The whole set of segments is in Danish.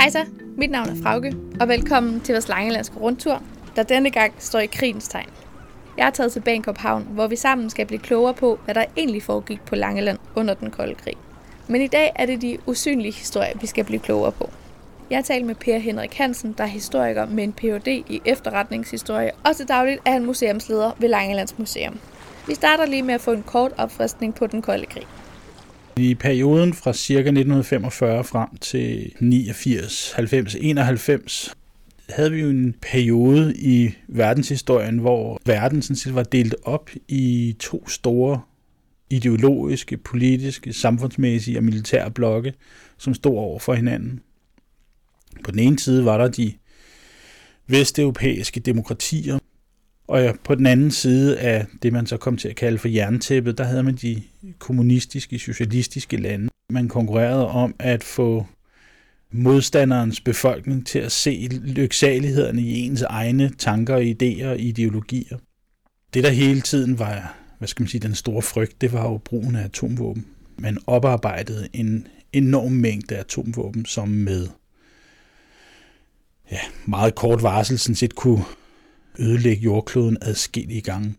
Hej så, mit navn er Frauke, og velkommen til vores Langelandske rundtur, der denne gang står i krigens tegn. Jeg er taget til Bangkok Havn, hvor vi sammen skal blive klogere på, hvad der egentlig foregik på Langeland under den kolde krig. Men i dag er det de usynlige historier, vi skal blive klogere på. Jeg taler med Per Henrik Hansen, der er historiker med en Ph.D. i efterretningshistorie, og til dagligt er han museumsleder ved Langelands Museum. Vi starter lige med at få en kort opfriskning på den kolde krig. I perioden fra ca. 1945 frem til 89, 90, 91, havde vi jo en periode i verdenshistorien, hvor verden sådan set var delt op i to store ideologiske, politiske, samfundsmæssige og militære blokke, som stod over for hinanden. På den ene side var der de vesteuropæiske demokratier, og på den anden side af det, man så kom til at kalde for jerntæppet, der havde man de kommunistiske, socialistiske lande. Man konkurrerede om at få modstanderens befolkning til at se lyksalighederne i ens egne tanker, idéer og ideologier. Det, der hele tiden var, hvad skal man sige, den store frygt, det var jo brugen af atomvåben. Man oparbejdede en enorm mængde atomvåben, som med ja, meget kort varsel sådan set kunne ødelægge jordkloden adskillige gange.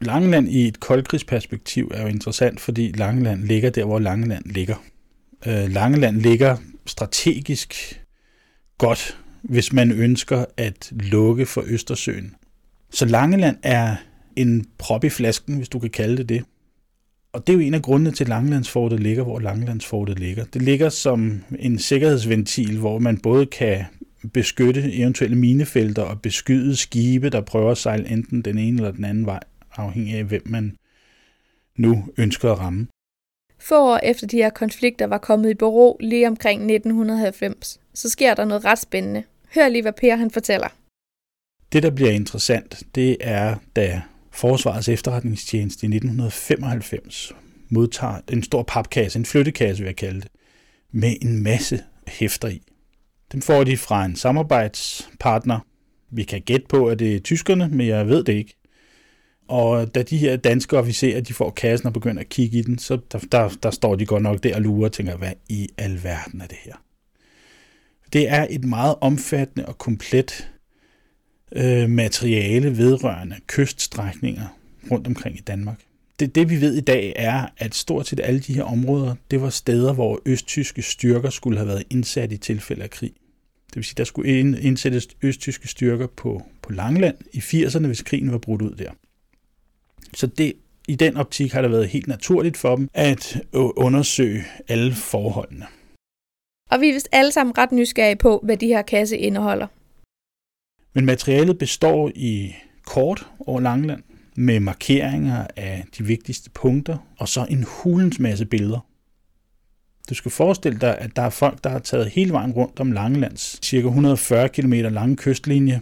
Langeland i et koldkrigsperspektiv er jo interessant, fordi Langeland ligger der, hvor Langeland ligger. Øh, Langeland ligger strategisk godt, hvis man ønsker at lukke for Østersøen. Så Langeland er en prop i flasken, hvis du kan kalde det det. Og det er jo en af grundene til, at Langelandsfortet ligger, hvor Langelandsfortet ligger. Det ligger som en sikkerhedsventil, hvor man både kan beskytte eventuelle minefelter og beskyde skibe, der prøver at sejle enten den ene eller den anden vej, afhængig af hvem man nu ønsker at ramme. Få år efter de her konflikter var kommet i bero lige omkring 1990, så sker der noget ret spændende. Hør lige, hvad Per han fortæller. Det, der bliver interessant, det er, da Forsvarets efterretningstjeneste i 1995 modtager en stor papkasse, en flyttekasse vil jeg kalde det, med en masse hæfter i. Den får de fra en samarbejdspartner. Vi kan gætte på, at det er tyskerne, men jeg ved det ikke. Og da de her danske officerer, de får kassen og begynder at kigge i den, så der, der, der står de godt nok der og lurer og tænker, hvad i alverden er det her? Det er et meget omfattende og komplet øh, materiale vedrørende kyststrækninger rundt omkring i Danmark. Det, det vi ved i dag er, at stort set alle de her områder, det var steder, hvor østtyske styrker skulle have været indsat i tilfælde af krig. Det vil sige, der skulle indsættes østtyske styrker på, på Langland i 80'erne, hvis krigen var brudt ud der. Så det, i den optik har det været helt naturligt for dem at undersøge alle forholdene. Og vi er vist alle sammen ret nysgerrige på, hvad de her kasse indeholder. Men materialet består i kort over Langland, med markeringer af de vigtigste punkter, og så en hulens masse billeder. Du skal forestille dig, at der er folk, der har taget hele vejen rundt om Langelands cirka 140 km lange kystlinje,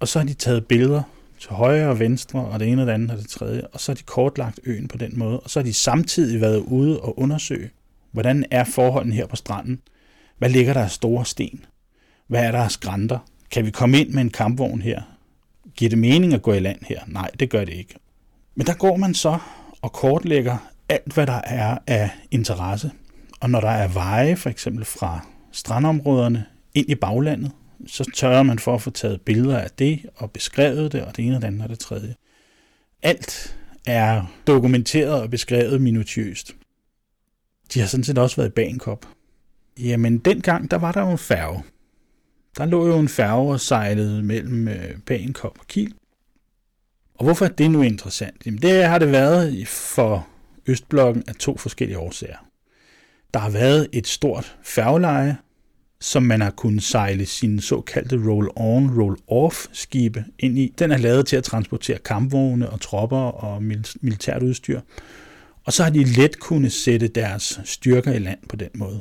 og så har de taget billeder til højre og venstre, og det ene og det andet og det tredje, og så har de kortlagt øen på den måde, og så har de samtidig været ude og undersøge, hvordan er forholdene her på stranden, hvad ligger der af store sten, hvad er der af skrænter, kan vi komme ind med en kampvogn her, Giver det mening at gå i land her? Nej, det gør det ikke. Men der går man så og kortlægger alt, hvad der er af interesse. Og når der er veje, for eksempel fra strandområderne ind i baglandet, så tørrer man for at få taget billeder af det og beskrevet det, og det ene og det andet og det tredje. Alt er dokumenteret og beskrevet minutiøst. De har sådan set også været i Bankop. Jamen, dengang, der var der jo en færge. Der lå jo en færge og sejlede mellem øh, Bagenkop og Kiel. Og hvorfor er det nu interessant? Jamen det har det været for Østblokken af to forskellige årsager. Der har været et stort færgeleje, som man har kunnet sejle sine såkaldte roll-on, roll-off skibe ind i. Den er lavet til at transportere kampvogne og tropper og militært udstyr. Og så har de let kunnet sætte deres styrker i land på den måde.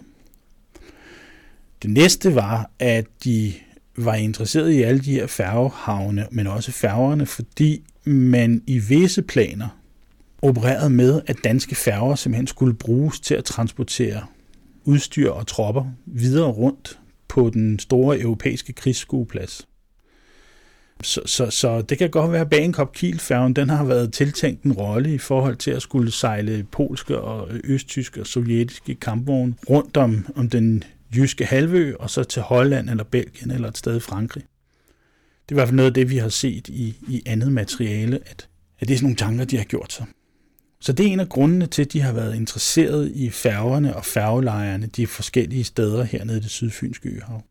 Det næste var, at de var interesseret i alle de her færgehavne, men også færgerne, fordi man i visse planer opererede med, at danske færger simpelthen skulle bruges til at transportere udstyr og tropper videre rundt på den store europæiske krigsskueplads. Så, så, så det kan godt være, at Bagenkop Kiel-færgen den har været tiltænkt en rolle i forhold til at skulle sejle polske og østtyske og sovjetiske kampvogne rundt om, om den jyske halvø, og så til Holland eller Belgien eller et sted i Frankrig. Det er i hvert fald noget af det, vi har set i, i andet materiale, at, at det er sådan nogle tanker, de har gjort sig. Så det er en af grundene til, at de har været interesseret i færgerne og færgelejerne de forskellige steder hernede i det sydfynske øhav.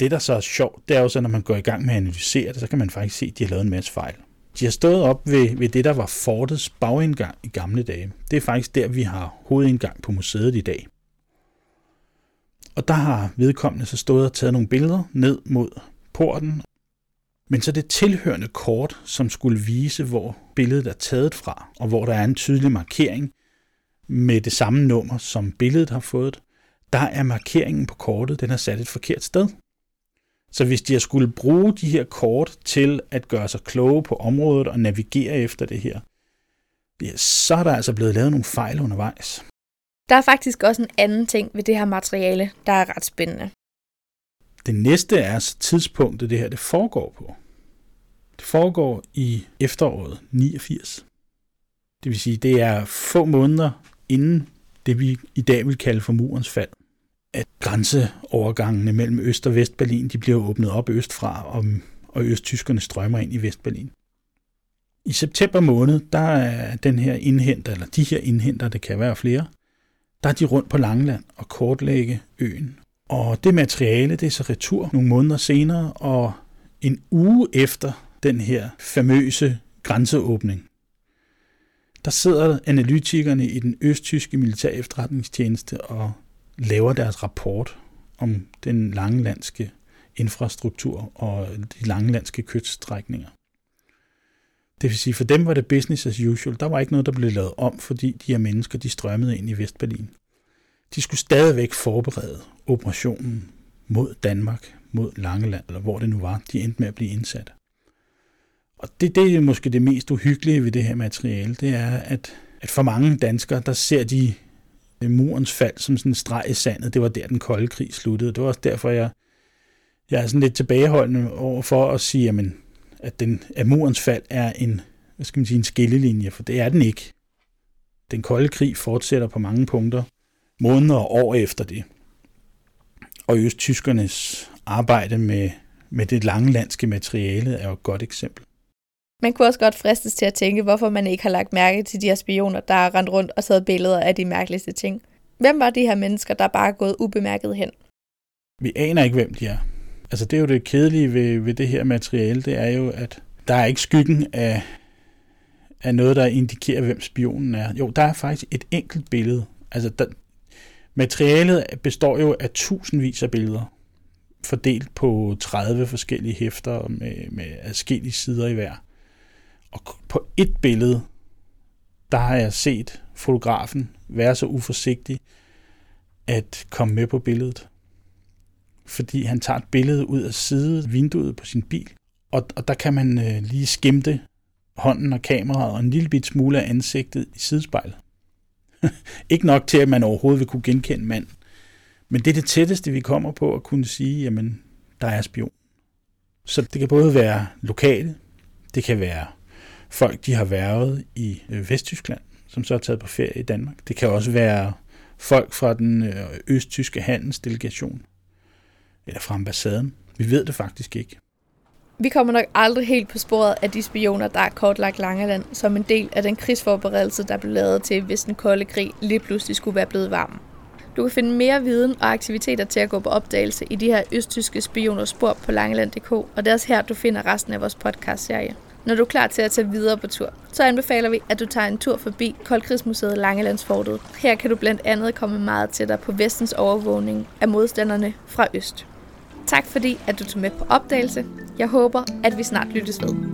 Det, der så er sjovt, det er jo så, når man går i gang med at analysere det, så kan man faktisk se, at de har lavet en masse fejl. De har stået op ved, ved det, der var fortets bagindgang i gamle dage. Det er faktisk der, vi har hovedindgang på museet i dag. Og der har vedkommende så stået og taget nogle billeder ned mod porten. Men så det tilhørende kort, som skulle vise, hvor billedet er taget fra, og hvor der er en tydelig markering med det samme nummer, som billedet har fået, der er markeringen på kortet, den er sat et forkert sted. Så hvis de har skulle bruge de her kort til at gøre sig kloge på området og navigere efter det her, ja, så er der altså blevet lavet nogle fejl undervejs. Der er faktisk også en anden ting ved det her materiale, der er ret spændende. Det næste er så tidspunktet, det her det foregår på. Det foregår i efteråret 89. Det vil sige, det er få måneder inden det, vi i dag vil kalde for murens fald at grænseovergangene mellem Øst- og Vestberlin de bliver åbnet op østfra, og, og østtyskerne strømmer ind i Vestberlin. I september måned, der er den her indhenter, eller de her indhenter, det kan være flere, der er de rundt på Langland og kortlægge øen. Og det materiale, det er så retur nogle måneder senere, og en uge efter den her famøse grænseåbning, der sidder analytikerne i den østtyske militær efterretningstjeneste og laver deres rapport om den langlandske infrastruktur og de langlandske kyststrækninger. Det vil sige, for dem var det business as usual. Der var ikke noget, der blev lavet om, fordi de her mennesker, de strømmede ind i Vestberlin. De skulle stadigvæk forberede operationen mod Danmark, mod Langeland, eller hvor det nu var, de endte med at blive indsat. Og det, det er måske det mest uhyggelige ved det her materiale, det er, at, at for mange danskere, der ser de øh, murens fald som sådan en streg i sandet. Det var der, den kolde krig sluttede. Det var også derfor, jeg, jeg er sådan lidt tilbageholdende over for at sige, jamen, at, den, at murens fald er en, hvad skal man sige, en skillelinje, for det er den ikke. Den kolde krig fortsætter på mange punkter, måneder og år efter det. Og østtyskernes arbejde med, med det langlandske materiale er jo et godt eksempel. Man kunne også godt fristes til at tænke, hvorfor man ikke har lagt mærke til de her spioner, der har rendt rundt og taget billeder af de mærkeligste ting. Hvem var de her mennesker, der bare er gået ubemærket hen? Vi aner ikke, hvem de er. Altså det er jo det kedelige ved, ved det her materiale, det er jo, at der er ikke skyggen af, af noget, der indikerer, hvem spionen er. Jo, der er faktisk et enkelt billede. Altså der, materialet består jo af tusindvis af billeder, fordelt på 30 forskellige hæfter med, med adskillige sider i hver. Og på et billede, der har jeg set fotografen være så uforsigtig at komme med på billedet. Fordi han tager et billede ud af side vinduet på sin bil, og, og der kan man øh, lige skimte hånden og kameraet og en lille bit smule af ansigtet i sidespejlet. Ikke nok til, at man overhovedet vil kunne genkende manden, Men det er det tætteste, vi kommer på at kunne sige, jamen, der er spion. Så det kan både være lokale, det kan være folk, de har været i øh, Vesttyskland, som så er taget på ferie i Danmark. Det kan også være folk fra den øh, østtyske handelsdelegation, eller fra ambassaden. Vi ved det faktisk ikke. Vi kommer nok aldrig helt på sporet af de spioner, der er kortlagt Langeland, som en del af den krigsforberedelse, der blev lavet til, hvis den kolde krig lige pludselig skulle være blevet varm. Du kan finde mere viden og aktiviteter til at gå på opdagelse i de her østtyske spioners spor på langeland.dk, og det er også her, du finder resten af vores podcast-serie. Når du er klar til at tage videre på tur, så anbefaler vi, at du tager en tur forbi Koldkrigsmuseet Langelandsfortet. Her kan du blandt andet komme meget tættere på vestens overvågning af modstanderne fra øst. Tak fordi, at du tog med på opdagelse. Jeg håber, at vi snart lyttes ved.